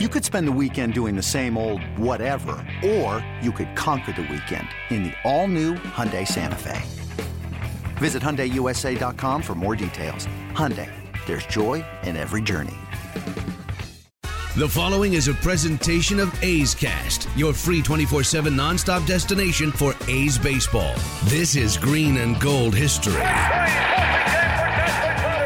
You could spend the weekend doing the same old whatever, or you could conquer the weekend in the all-new Hyundai Santa Fe. Visit HyundaiUSA.com for more details. Hyundai, there's joy in every journey. The following is a presentation of A's Cast, your free 24 7 nonstop destination for A's baseball. This is green and gold history.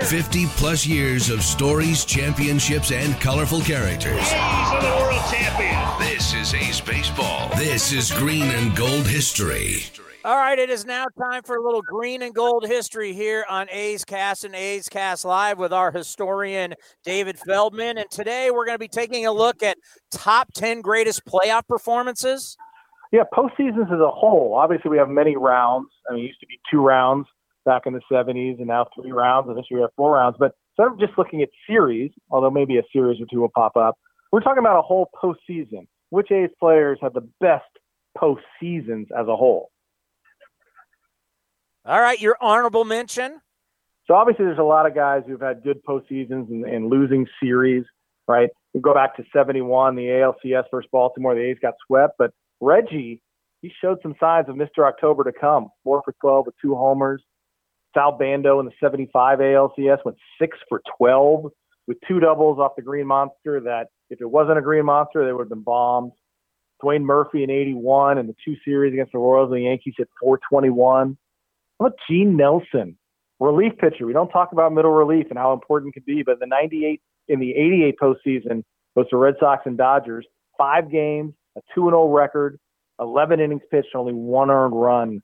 50 plus years of stories, championships, and colorful characters. A's are the world champions. This is A's Baseball. This is Green and Gold History. All right, it is now time for a little green and gold history here on A's Cast and A's Cast Live with our historian David Feldman. And today we're going to be taking a look at top 10 greatest playoff performances. Yeah, postseasons as a whole. Obviously, we have many rounds. I mean, it used to be two rounds back in the 70s and now three rounds, and this year we have four rounds. But instead of just looking at series, although maybe a series or two will pop up, we're talking about a whole postseason. Which A's players have the best postseasons as a whole? All right, your honorable mention. So obviously, there's a lot of guys who've had good postseasons and, and losing series, right? We go back to 71, the ALCS versus Baltimore, the A's got swept, but Reggie, he showed some signs of Mr. October to come. Four for 12 with two homers, Sal Bando in the 75 ALCS went six for 12 with two doubles off the Green Monster. That if it wasn't a Green Monster, they would have been bombed. Dwayne Murphy in 81 and the two series against the Royals and the Yankees hit 421. How about Gene Nelson, relief pitcher? We don't talk about middle relief and how important it can be, but the 98 in the 88 postseason was the Red Sox and Dodgers. Five games, a 2 0 record, 11 innings pitched, only one earned run.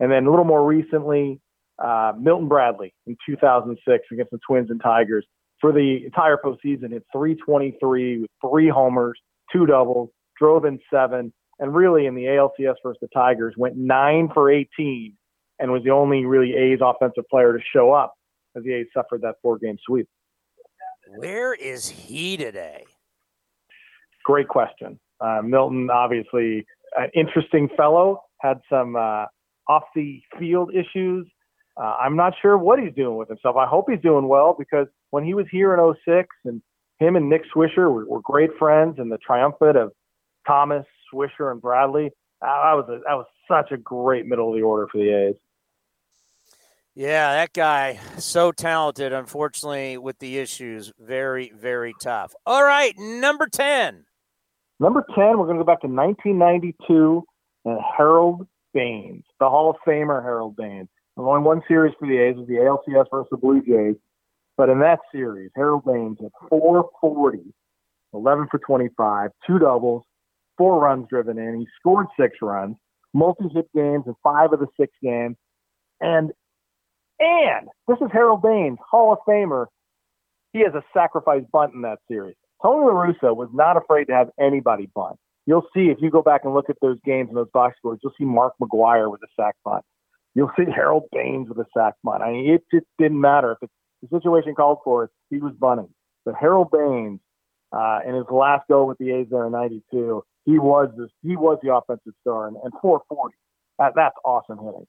And then a little more recently, uh, Milton Bradley in 2006 against the Twins and Tigers for the entire postseason hit 323 with three homers, two doubles, drove in seven, and really in the ALCS versus the Tigers went nine for 18 and was the only really A's offensive player to show up as the A's suffered that four game sweep. Where is he today? Great question. Uh, Milton, obviously, an interesting fellow, had some uh, off the field issues uh, I'm not sure what he's doing with himself. I hope he's doing well because when he was here in 06 and him and Nick Swisher were, were great friends and the triumvirate of Thomas, Swisher, and Bradley, I was a, that was such a great middle of the order for the A's. Yeah, that guy so talented. Unfortunately, with the issues, very very tough. All right, number ten. Number ten, we're going to go back to 1992 and Harold Baines, the Hall of Famer Harold Baines. Only one series for the A's was the ALCS versus the Blue Jays. But in that series, Harold Baines had 440, 11 for 25, two doubles, four runs driven in. He scored six runs, multi-hit games in five of the six games. And and this is Harold Baines, Hall of Famer. He has a sacrifice bunt in that series. Tony La Russa was not afraid to have anybody bunt. You'll see if you go back and look at those games and those box scores, you'll see Mark McGwire with a sac bunt. You'll see Harold Baines with a sack bunt. I mean, it just didn't matter if the situation called for it. He was bunting. But Harold Baines, uh, in his last go with the A's there in '92, he was this, he was the offensive star, and, and 440. That, that's awesome hitting.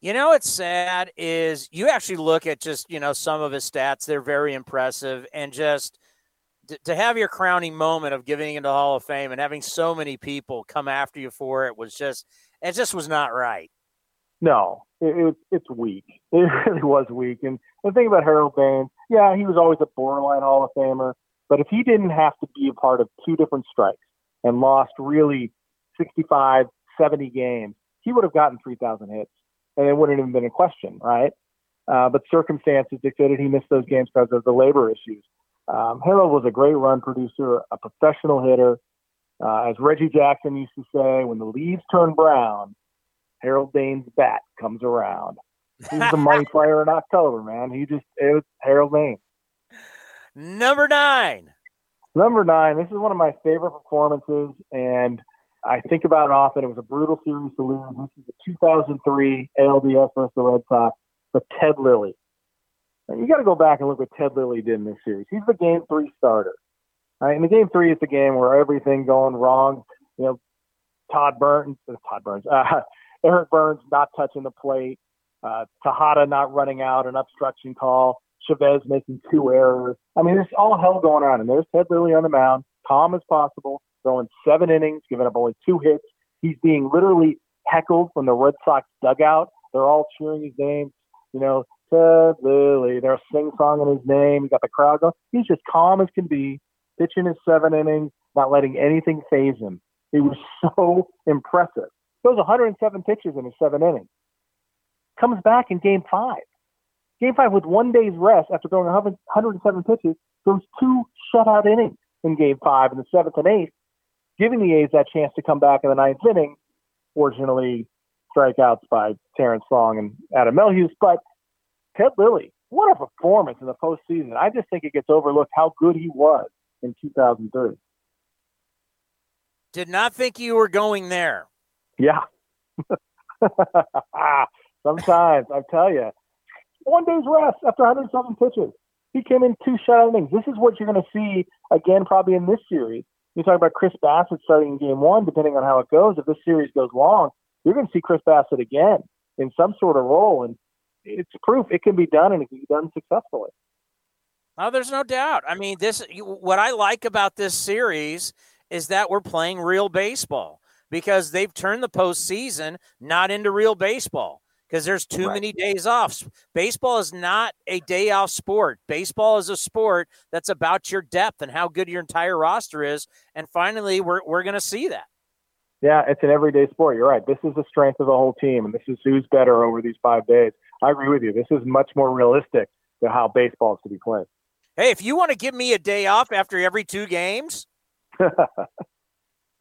You know what's sad is you actually look at just you know some of his stats; they're very impressive, and just to have your crowning moment of giving into Hall of Fame and having so many people come after you for it was just it just was not right. No, it, it, it's weak. It really was weak. And the thing about Harold Baines, yeah, he was always a borderline Hall of Famer. But if he didn't have to be a part of two different strikes and lost really 65, 70 games, he would have gotten 3,000 hits, and it wouldn't have been a question, right? Uh, but circumstances dictated he missed those games because of the labor issues. Um, Harold was a great run producer, a professional hitter, uh, as Reggie Jackson used to say, when the leaves turn brown, Harold Baines' bat comes around. He's the mighty player in October, man. He just it was Harold Baines. Number nine. Number nine. This is one of my favorite performances, and I think about it often. It was a brutal series to lose. This is the 2003 ALDS versus the Red Sox, but Ted Lilly. you got to go back and look what Ted Lilly did in this series. He's the game three starter. Right? And the game three is the game where everything going wrong. You know, Todd Burns, uh, Todd Burns, uh, Eric Byrnes not touching the plate, uh, Tejada not running out, an obstruction call. Chavez making two errors. I mean, there's all hell going on. And there's Ted Lilly on the mound, calm as possible, throwing seven innings, giving up only two hits. He's being literally heckled from the Red Sox dugout. They're all cheering his name. You know, Ted Lilly. They're sing songing his name. You got the crowd going. He's just calm as can be, pitching his seven innings, not letting anything faze him. It was so impressive. Those 107 pitches in his seven innings. Comes back in game five. Game five with one day's rest after throwing 107 pitches, throws two shutout innings in game five in the seventh and eighth, giving the A's that chance to come back in the ninth inning. Fortunately, strikeouts by Terrence Long and Adam Melhuse. But Ted Lilly, what a performance in the postseason. I just think it gets overlooked how good he was in 2003. Did not think you were going there. Yeah. Sometimes, I tell you, one day's rest after 107 pitches. He came in two shutout innings. This is what you're going to see again, probably in this series. You talk about Chris Bassitt starting in game one, depending on how it goes. If this series goes long, you're going to see Chris Bassitt again in some sort of role. And it's proof it can be done and it can be done successfully. Oh, there's no doubt. I mean, this what I like about this series is that we're playing real baseball because they've turned the postseason not into real baseball because there's too right. many days off. Baseball is not a day off sport. Baseball is a sport that's about your depth and how good your entire roster is. And finally, we're, we're going to see that. Yeah, it's an everyday sport. You're right. This is the strength of the whole team, and this is who's better over these five days. I agree with you. This is much more realistic to how baseball is to be played. Hey, if you want to give me a day off after every two games,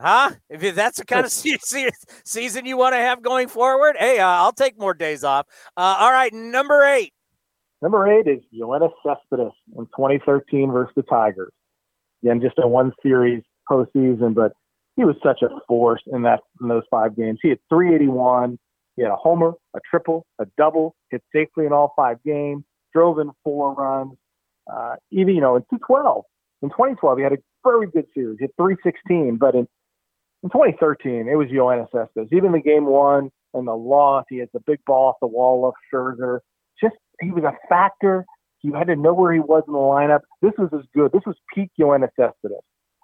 Huh? If that's the kind of season you want to have going forward, hey, uh, I'll take more days off. Uh, all right, number eight. Number eight is Yoenis Cespedes in 2013 versus the Tigers. Again, just a one series postseason, but he was such a force in that in those five games. He had 381. He had a homer, a triple, a double, hit safely in all five games, drove in four runs. Uh, even you know in 2012, in 2012 he had a very good series. He had 316, but in in 2013, it was Yoenis Cespedes. Even the game one and the loss, he had the big ball off the wall of Scherzer. Just he was a factor. You had to know where he was in the lineup. This was as good. This was peak Yoenis Cespedes.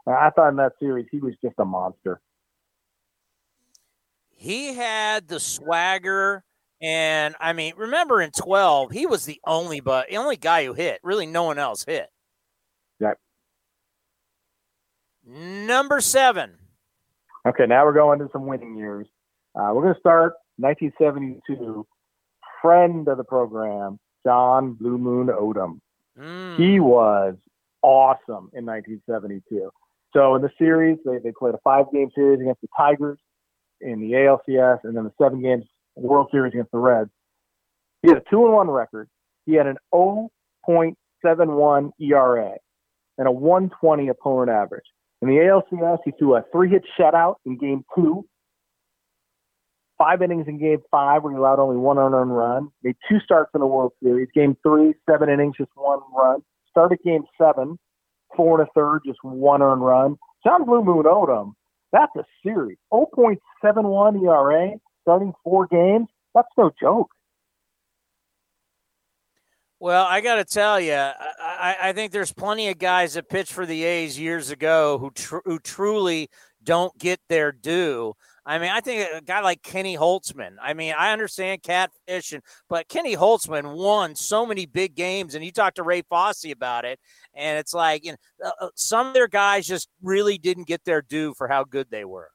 I thought in that series he was just a monster. He had the swagger, and I mean, remember in 12, he was the only but the only guy who hit. Really, no one else hit. Yep. Number seven. Okay, now we're going to some winning years. Uh, we're going to start 1972. Friend of the program, John Blue Moon Odom. Mm. He was awesome in 1972. So in the series, they, they played a five game series against the Tigers in the ALCS, and then the seven games World Series against the Reds. He had a two and one record. He had an 0.71 ERA and a 120 opponent average. In the ALCS, he threw a three hit shutout in game two, five innings in game five, where he allowed only one unearned run, made two starts in the World Series. Game three, seven innings, just one run. Started game seven, four and a third, just one earned run. John Blue Moon Odom, that's a series. 0.71 ERA, starting four games. That's no joke. Well, I got to tell you, I, I, think there's plenty of guys that pitched for the A's years ago who tr- who truly don't get their due. I mean, I think a guy like Kenny Holtzman. I mean, I understand catfish, and, but Kenny Holtzman won so many big games, and you talked to Ray Fosse about it, and it's like you know, uh, uh, some of their guys just really didn't get their due for how good they were.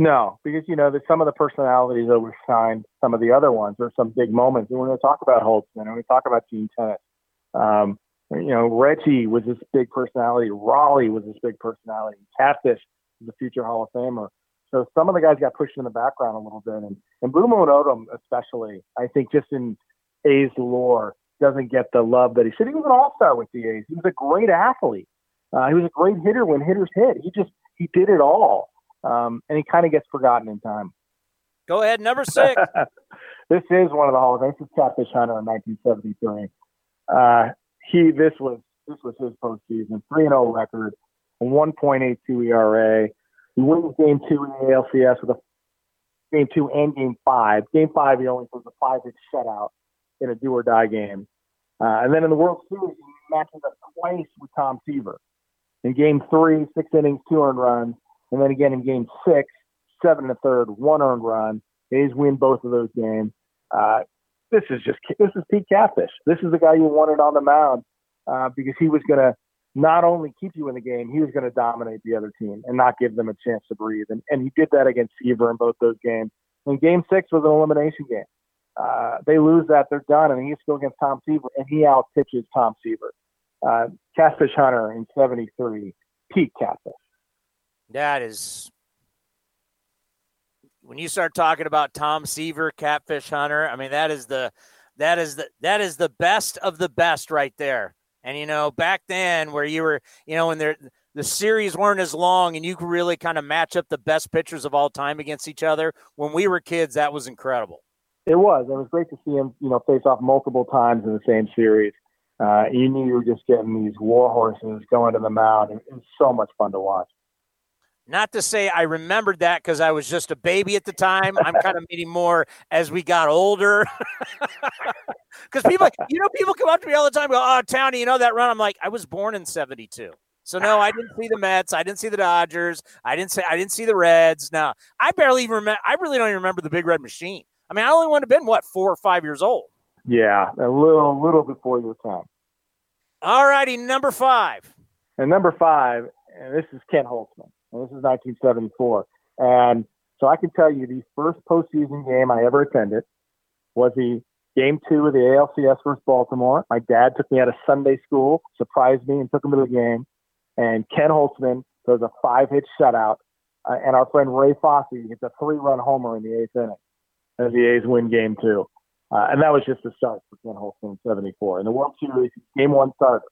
No, because you know, there's some of the personalities overshined some of the other ones. There's some big moments, and we're going to talk about Holtzman, and we talk about Gene Tenace. Um, you know, Reggie was this big personality. Rollie was this big personality. Catfish is a future Hall of Famer. So some of the guys got pushed in the background a little bit, and and Blue Moon Odom especially, I think, just in A's lore, doesn't get the love that he should. He was an All Star with the A's. He was a great athlete. Uh, he was a great hitter when hitters hit. He just he did it all um, and he kind of gets forgotten in time. Go ahead, number six. this is one of the Hall of Fame. This is Catfish Hunter in 1973. Uh, he this was this was his postseason, three and zero oh record, 1.82 ERA. He wins game two in the ALCS with a game two and game five. Game five, he only throws a five hit shutout in a do or die game. Uh, and then in the World Series, he matches up twice with Tom Seaver. In Game Three, six innings, two earned runs, and then again in Game Six, seven and a third, one earned run. A's win both of those games. Uh, this is just this is Pete Catfish. This is the guy you wanted on the mound uh, because he was going to not only keep you in the game, he was going to dominate the other team and not give them a chance to breathe. And, and he did that against Seaver in both those games. And game six was an elimination game. Uh, they lose that, they're done, and he's still against Tom Seaver, and he out pitches Tom Seaver. Uh, Catfish Hunter in 73, Pete Catfish. That is when you start talking about Tom Seaver, Catfish Hunter. I mean, that is the that is the that is the best of the best right there. And you know, back then where you were, you know, when the the series weren't as long and you could really kind of match up the best pitchers of all time against each other. When we were kids, that was incredible. It was. It was great to see him, you know, face off multiple times in the same series. Uh, you knew you were just getting these war horses going to the mound. It was so much fun to watch. Not to say I remembered that because I was just a baby at the time. I'm kind of meeting more as we got older. Because people, you know, people come up to me all the time, go, "Oh, Townie, you know that run?" I'm like, I was born in '72. So no, I didn't see the Mets. I didn't see the Dodgers. I didn't say I didn't see the Reds. No, I barely even remember. I really don't even remember the Big Red Machine. I mean, I only would have been what four or five years old. Yeah, a little, little before your time. All righty, number five. And number five, and this is Ken Holtzman. And this is 1974. And so I can tell you the first postseason game I ever attended was the game two of the ALCS versus Baltimore. My dad took me out of Sunday school, surprised me, and took me to the game. And Ken Holtzman does a five hit shutout. Uh, and our friend Ray Fosse gets a three run homer in the eighth inning as the A's win game two. Uh, and that was just the start for Ken Holtzman in 74. And the World Series, game one starter.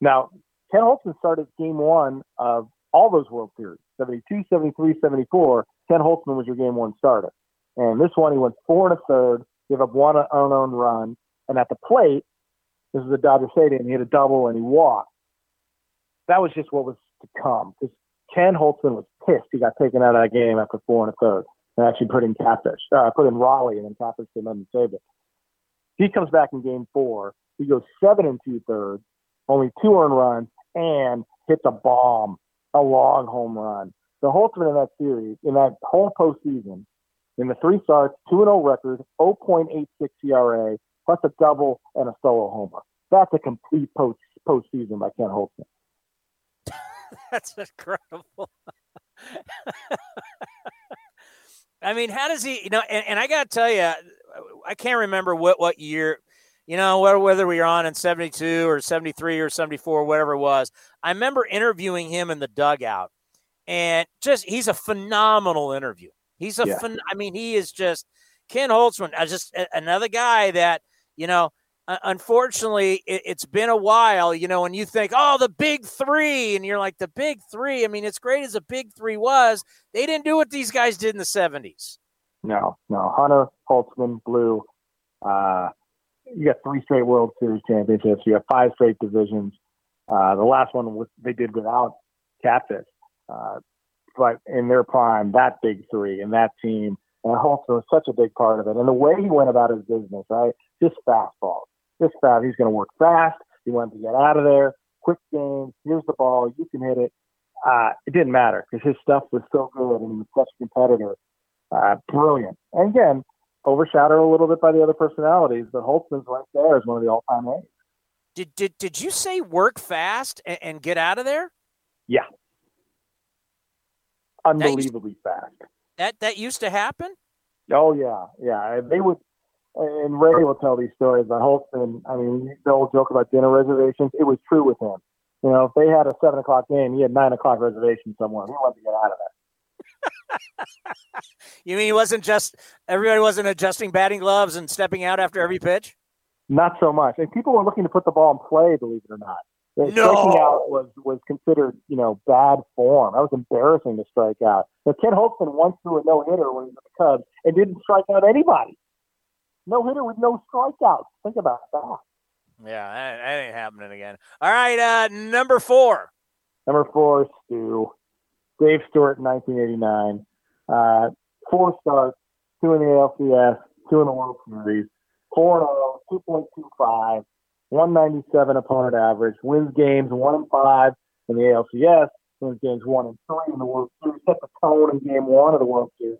Now, Ken Holtzman started game one of all those World Series 72, 73, 74. Ken Holtzman was your game one starter. And this one, he went four and a third, gave up one unowned run. And at the plate, this is a Dodger Stadium, he hit a double and he walked. That was just what was to come because Ken Holtzman was pissed he got taken out of that game after four and a third and actually put in Catfish, uh, put in Rollie, and then Catfish came in and saved it. He comes back in game four. He goes seven and two thirds, only two earned runs, and hits a bomb a long home run. The Holtzman in that series, in that whole postseason, in the three starts, 2 0 record, 0.86 ERA, plus a double and a solo homer. That's a complete post postseason by Ken Holtzman. That's incredible. I mean, how does he, you know, and, and I got to tell you, I can't remember what, what year you know, whether we were on in 72 or 73 or 74, whatever it was. I remember interviewing him in the dugout and just, he's a phenomenal interview. He's a, yeah. Phen- I mean, he is just, Ken Holtzman, just another guy that, you know, unfortunately, it, has been a while, you know, and you think, oh, the big three. And you're like, the big three. I mean, as great as the big three was, they didn't do what these guys did in the 70s. No, no. Hunter, Holtzman, Blue, uh, you got three straight World Series championships. You have five straight divisions. Uh, the last one was they did without Catfish. Uh, but in their prime, that big three and that team, and Holtzman was such a big part of it. And the way he went about his business, right? Just fastball, just fast. He's going to work fast. He wanted to get out of there. Quick game. Here's the ball. You can hit it. Uh, it didn't matter because his stuff was so good and he was such a competitor. Uh, brilliant. And again, overshadowed a little bit by the other personalities, but Holtzman's right there as one of the all-time A's. Did did did you say work fast and, and get out of there? Yeah, unbelievably that fast. That that used to happen. Oh yeah, yeah. They would, and Ray will tell these stories about Holtzman. I mean, the old joke about dinner reservations. It was true with him. You know, if they had a seven o'clock game, he had nine o'clock reservation somewhere. He wanted to get out of there. you mean he wasn't just everybody wasn't adjusting batting gloves and stepping out after every pitch? Not so much. And people were looking to put the ball in play, believe it or not. No. Striking out was was considered, you know, bad form. That was embarrassing to strike out. But Ken Holtzman once threw a no hitter when he was with the Cubs and didn't strike out anybody. No hitter with no strikeouts. Think about that. Yeah, that, that ain't happening again. All right, uh, number four. Number four, Stu. Dave Stewart in 1989. Uh, four starts, two in the ALCS, two in the World Series, 4 0, 2.25. 197 opponent average, wins games one and five in the ALCS, wins games one and three in the World Series, set the tone in game one of the World Series,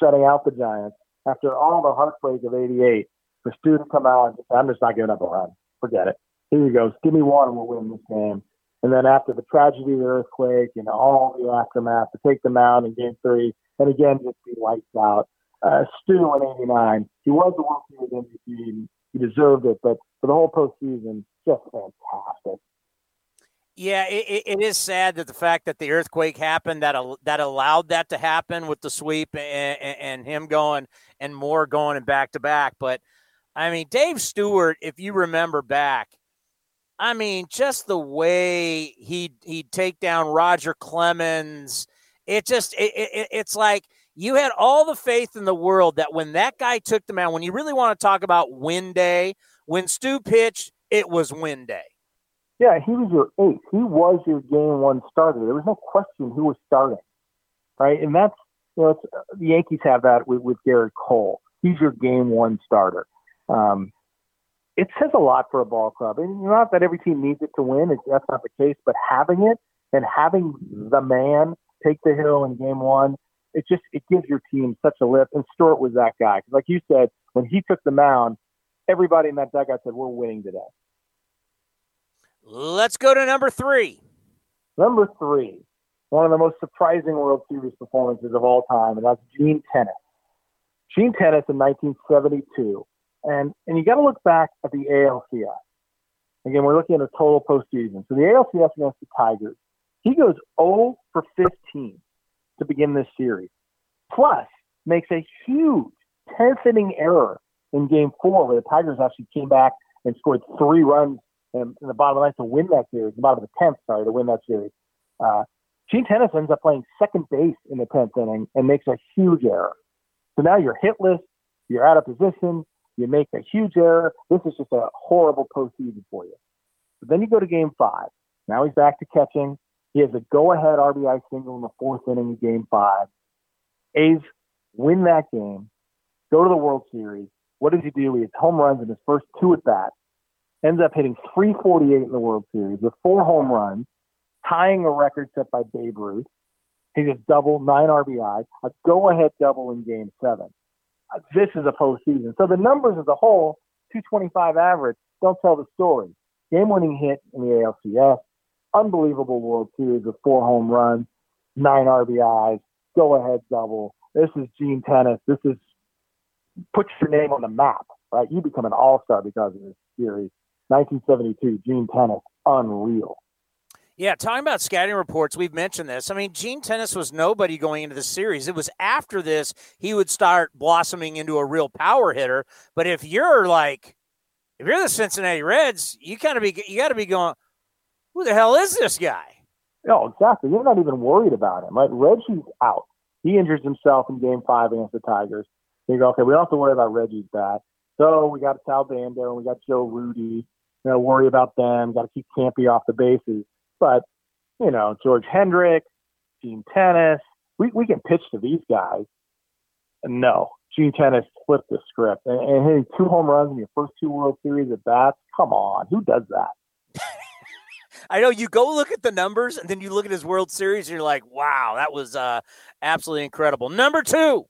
shutting out the Giants. After all the heartbreak of 88, for Stu to come out and say, I'm just not giving up a run. Forget it. Here you go. Give me one and we'll win this game. And then after the tragedy of the earthquake and all the aftermath, to take them out in game three, and again, just be lights out. Uh, Stu in 89, he was the World Series MVP. He deserved it, but for the whole postseason, just fantastic. Yeah, it, it is sad that the fact that the earthquake happened that that allowed that to happen with the sweep and, and him going and Moore going and back to back. But I mean, Dave Stewart, if you remember back, I mean, just the way he he'd take down Roger Clemens, it just it, it, it's like you had all the faith in the world that when that guy took the mound, when you really want to talk about win day, when Stu pitched, it was win day. Yeah, he was your ace. He was your game one starter. There was no question who was starting, right? And that's you know the Yankees have that with, with Gerrit Cole. He's your game one starter. Um, it says a lot for a ball club. And not that every team needs it to win. It's, that's not the case. But having it and having the man take the hill in game one, it just it gives your team such a lift. And Stewart was that guy. Because like you said, when he took the mound, everybody in that dugout said, "We're winning today." Let's go to number three. Number three, one of the most surprising World Series performances of all time, and that's Gene Tenace. Gene Tenace in 1972 and and you got to look back at the ALCS. Again, we're looking at a total postseason. So the ALCS against the Tigers, he goes 0 for 15 to begin this series. Plus, makes a huge 10th inning error in Game Four, where the Tigers actually came back and scored three runs in, in the bottom of the ninth to win that series. The bottom of the 10th, sorry, to win that series. Uh, Gene Tenace ends up playing second base in the 10th inning and makes a huge error. So now you're hitless, you're out of position, you make a huge error. This is just a horrible postseason for you. But then you go to game five. Now he's back to catching. He has a go ahead RBI single in the fourth inning of game five. A's win that game, go to the World Series. What does he do? He hits home runs in his first two at bats, ends up hitting 348 in the World Series with four home runs, tying a record set by Babe Ruth. He just double, nine RBI, a go ahead double in game seven this is a postseason. So the numbers as a whole, 225 average, don't tell the story. Game winning hit in the ALCS, unbelievable World Series with four home runs, nine RBIs, go ahead double. This is Gene Tenace. This is put your name on the map, right? You become an all star because of this series. 1972, Gene Tenace, unreal. Yeah, talking about scouting reports, we've mentioned this. I mean, Gene Tenace was nobody going into the series. It was after this he would start blossoming into a real power hitter. But if you're like, if you're the Cincinnati Reds, you kind of be you got to be going, who the hell is this guy? No, exactly. You're not even worried about him, right? Reggie's out. He injures himself in Game Five against the Tigers. You go, okay, we don't have to worry about Reggie's back. So we got Sal Bando and we got Joe Rudi. You know, worry about them. Got to keep Campy off the bases. But, you know, George Hendrick, Gene Tenace, we, we can pitch to these guys. No, Gene Tenace flipped the script. And, and hitting two home runs in your first two World Series at bats, come on, who does that? I know you go look at the numbers and then you look at his World Series and you're like, wow, that was uh, absolutely incredible. Number two.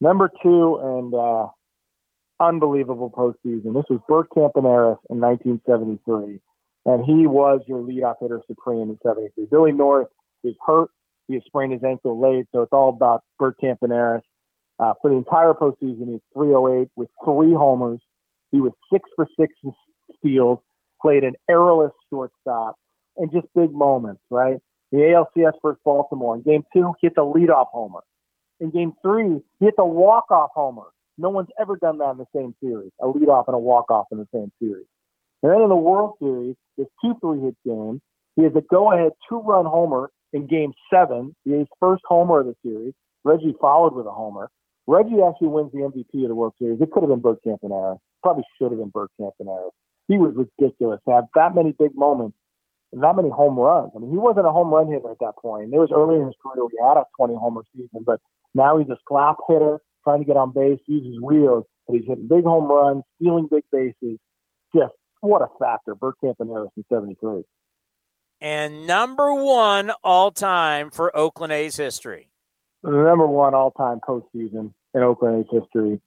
Number two, and uh, unbelievable postseason. This was Bert Campaneris in 1973 and he was your leadoff hitter supreme in 73. Billy North is hurt. He has sprained his ankle late, so it's all about Bert Campaneris. Uh, for the entire postseason, he's 308 with three homers. He was six for six in steals, played an errorless shortstop, and just big moments, right? The ALCS versus Baltimore. In game two, he hit the leadoff homer. In game three, he hit the walk-off homer. No one's ever done that in the same series, a leadoff and a walk-off in the same series. And then in the World Series, there's two three hit game, He has a go ahead two run homer in game seven, the first homer of the series. Reggie followed with a homer. Reggie actually wins the MVP of the World Series. It could have been Bert Campaneris. Probably should have been Bert Campaneris. He was ridiculous to have that many big moments and that many home runs. I mean, he wasn't a home run hitter at that point. There was earlier in his career he had a 20 homer season, but now he's a slap hitter, trying to get on base, uses wheels, but he's hitting big home runs, stealing big bases. Just what a factor. Bert Campaneris in 73. And number one all time for Oakland A's history. The number one all time postseason in Oakland A's history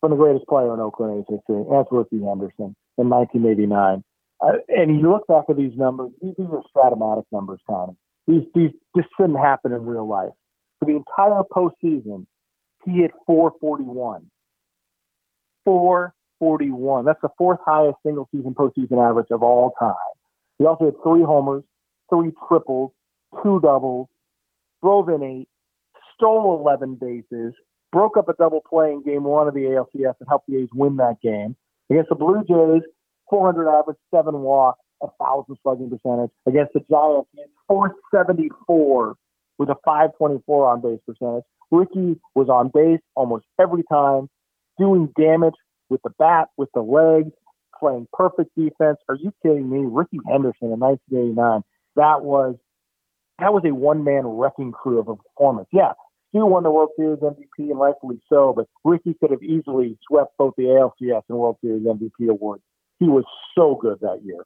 from the greatest player in Oakland A's history, that's Rickey Henderson in 1989. Uh, and you look back at these numbers, these, these are Strat-O-Matic numbers, Connie. These, these, this shouldn't happen in real life. For the entire postseason, he hit 441. 441. That's the fourth highest single season postseason average of all time. He also had three homers, three triples, two doubles, drove in eight, stole 11 bases, broke up a double play in game one of the ALCS and helped the A's win that game. Against the Blue Jays, 400 average, seven walks, a thousand slugging percentage. Against the Giants, he 474 with a 524 on base percentage. Rickey was on base almost every time, doing damage with the bat, with the legs, playing perfect defense. Are you kidding me? Rickey Henderson in 1989. That was that was a one man wrecking crew of a performance. Yeah, Stu won the World Series MVP and rightfully so, but Rickey could have easily swept both the ALCS and World Series MVP awards. He was so good that year.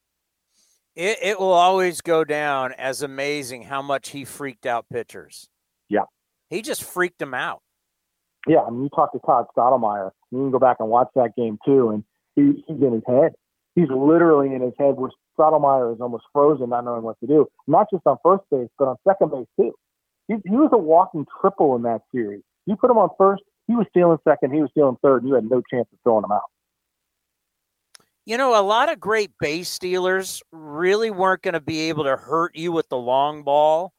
It, it will always go down as amazing how much he freaked out pitchers. Yeah. He just freaked them out. Yeah, I mean, you talk to Todd Stottlemyre, you can go back and watch that game too, and he, he's in his head. He's literally in his head where Stottlemyre is almost frozen, not knowing what to do. Not just on first base, but on second base too. He, he was a walking triple in that series. You put him on first, he was stealing second, he was stealing third, and you had no chance of throwing him out. You know, a lot of great base stealers really weren't going to be able to hurt you with the long ball.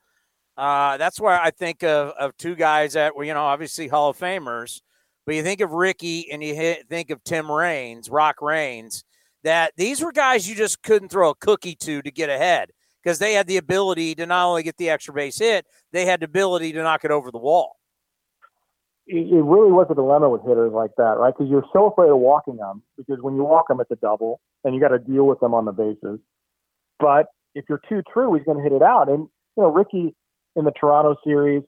Uh, that's why I think of, of two guys that were, you know, obviously Hall of Famers, but you think of Rickey and you hit, think of Tim Raines, Rock Raines, that these were guys you just couldn't throw a cookie to to get ahead because they had the ability to not only get the extra base hit, they had the ability to knock it over the wall. It, it really was a dilemma with hitters like that, right? Because you're so afraid of walking them because when you walk them, it's a double and you got to deal with them on the bases. But if you're too true, he's going to hit it out. And, you know, Rickey in the Toronto series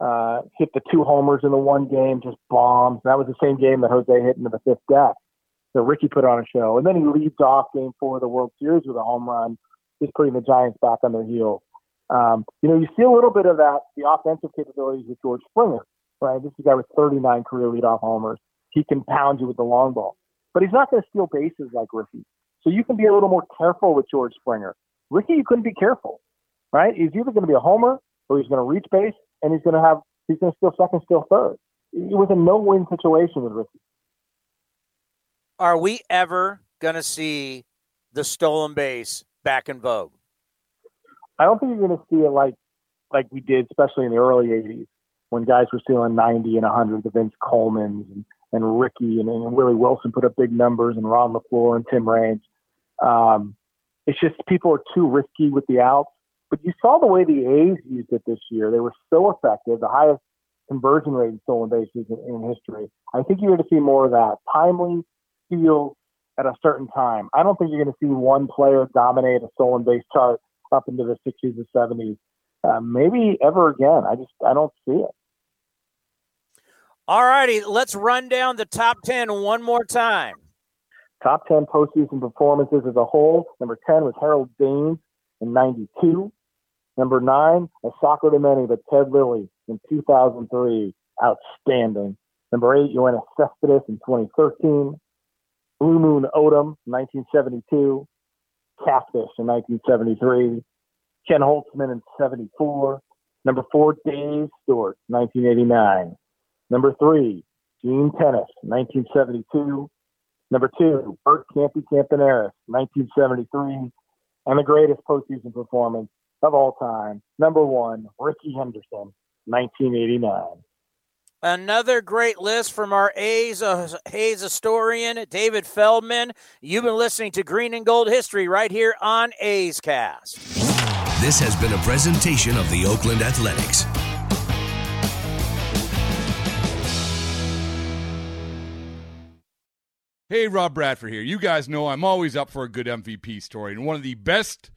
uh, hit the two homers in the one game, just bombs. That was the same game that Jose hit into the fifth deck. So Rickey put on a show. And then he leads off game four of the World Series with a home run, just putting the Giants back on their heels. Um, you know, you see a little bit of that, the offensive capabilities with George Springer, right? This is a guy with 39 career leadoff homers. He can pound you with the long ball, but he's not going to steal bases like Rickey. So you can be a little more careful with George Springer. Rickey, you couldn't be careful, right? He's either going to be a homer or he's going to reach base and he's going to have, he's going to steal second, steal third. It was a no win situation with Rickey. Are we ever going to see the stolen base back in vogue? I don't think you're going to see it like like we did, especially in the early '80s when guys were stealing 90 and 100. The Vince Colemans and, and Rickey and, and Willie Wilson put up big numbers, and Ron LeFlore and Tim Raines. Um, it's just people are too risky with the outs. But you saw the way the A's used it this year. They were so effective, the highest conversion rate in stolen bases in, in history. I think you're going to see more of that. Timely steals at a certain time. I don't think you're going to see one player dominate a stolen base chart up into the 60s and 70s. Uh, maybe ever again. I just I don't see it. All righty, let's run down the top 10 one more time. Top 10 postseason performances as a whole. Number 10 was Harold Baines in 92. Number 9, a soccer to many, but Ted Lilly in 2003. Outstanding. Number 8, Yoenis Cespedes in 2013. Blue Moon Odom, 1972. Catfish in 1973. Ken Holtzman in 74. Number four, Dave Stewart, 1989. Number three, Gene Tenace, 1972. Number two, Bert Campy Campaneris, 1973. And the greatest postseason performance of all time, number one, Rickey Henderson, 1989. Another great list from our A's, uh, A's historian, David Feldman. You've been listening to Green and Gold History right here on A's Cast. This has been a presentation of the Oakland Athletics. Hey, Rob Bradford here. You guys know I'm always up for a good MVP story, and one of the best